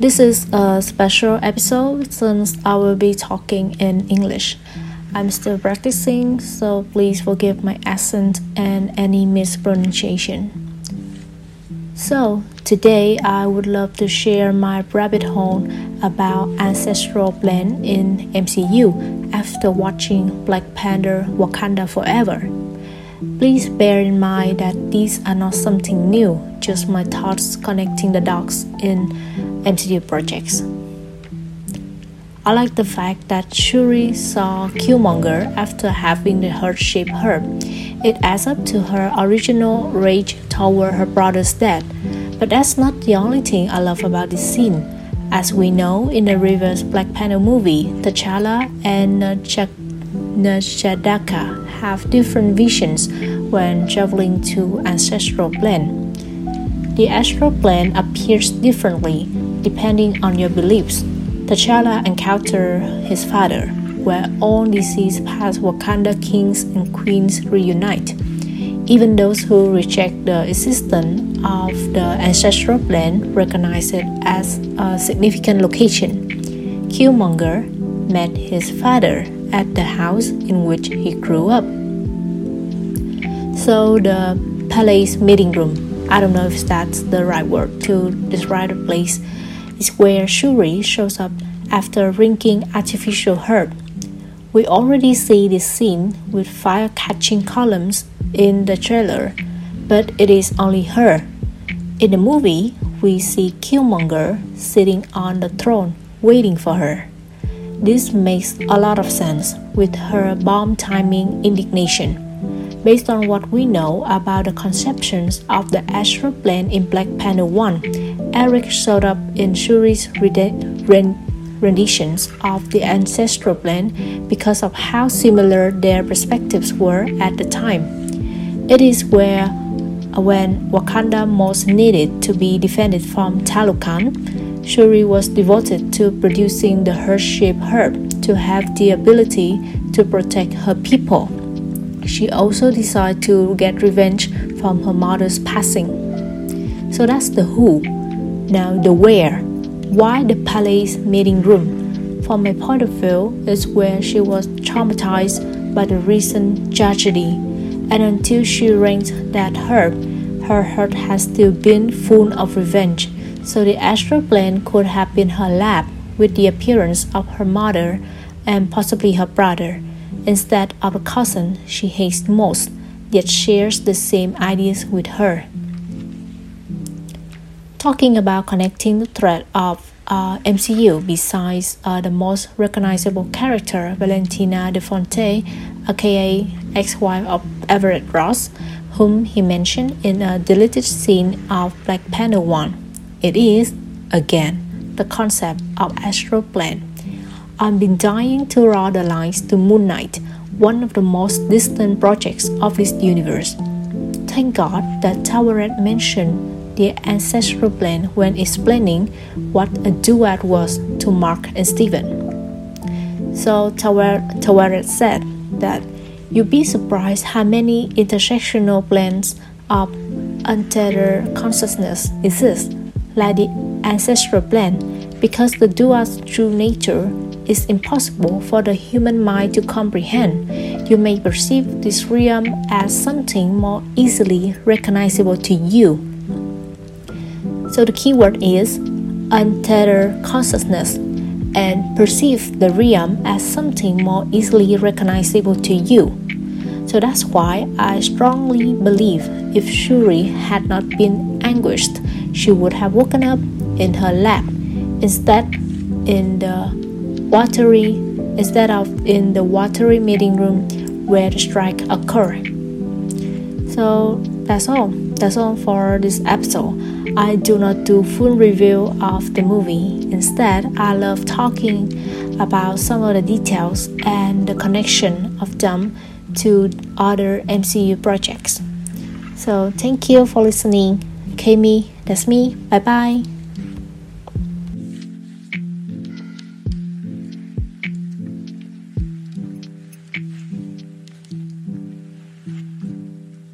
This is a special episode since I will be talking in English. I'm still practicing, so please forgive my accent and any mispronunciation. So, today I would love to share my rabbit hole about ancestral plan in MCU after watching Black Panther Wakanda Forever. Please bear in mind that these are not something new, just my thoughts connecting the dots in MCU projects. I like the fact that Shuri saw Killmonger after having the heart-shaped herb. It adds up to her original rage toward her brother's death. But that's not the only thing I love about this scene. As we know in the reverse Black Panther movie, T'Challa and uh, N'Chaka have different visions when traveling to ancestral plane. The astral plane appears differently depending on your beliefs. T'Challa encountered his father, where all deceased past Wakanda kings and queens reunite. Even those who reject the existence of the ancestral plane recognize it as a significant location. Killmonger met his father at the house in which he grew up. So the palace meeting room, I don't know if that's the right word to describe the place, is where Shuri shows up after drinking artificial herb. We already see this scene with fire catching columns in the trailer, but it is only her. In the movie, we see Killmonger sitting on the throne waiting for her. This makes a lot of sense with her bomb timing indignation. Based on what we know about the conceptions of the astral plane in Black Panther 1, Eric showed up in Shuri's renditions of the ancestral plane because of how similar their perspectives were at the time. It is where when Wakanda most needed to be defended from Talokan, Shuri was devoted to producing the heart-shaped herb to have the ability to protect her people. She also decided to get revenge from her mother's passing. So that's the who. Now the where. Why the palace meeting room? From my point of view, is where she was traumatized by the recent tragedy, and until she drank that herb, her heart has still been full of revenge so the astral plane could have been her lab with the appearance of her mother and possibly her brother, instead of a cousin she hates most, yet shares the same ideas with her. Talking about connecting the thread of uh, MCU besides uh, the most recognizable character, Valentina de Fontaine, aka ex-wife of Everett Ross, whom he mentioned in a deleted scene of Black Panther 1. It is, again, the concept of astral plane. I've been dying to draw the lines to Moon Knight, one of the most distant projects of this universe. Thank God that Taweret mentioned the ancestral plane when explaining what a Duat was to Mark and Steven. So Taweret said that you'd be surprised how many intersectional planes of untethered consciousness exist like the ancestral plan, because the Duat's true nature is impossible for the human mind to comprehend. You may perceive this realm as something more easily recognizable to you. So the keyword is untethered consciousness and perceive the realm as something more easily recognizable to you. So that's why I strongly believe if Shuri had not been anguished, she would have woken up in her lap instead in the watery instead of in the watery meeting room where the strike occurred. So that's all. That's all for this episode. I do not do full review of the movie. Instead, I love talking about some of the details and the connection of them to other MCU projects. So thank you for listening. Kami, that's me. Bye bye.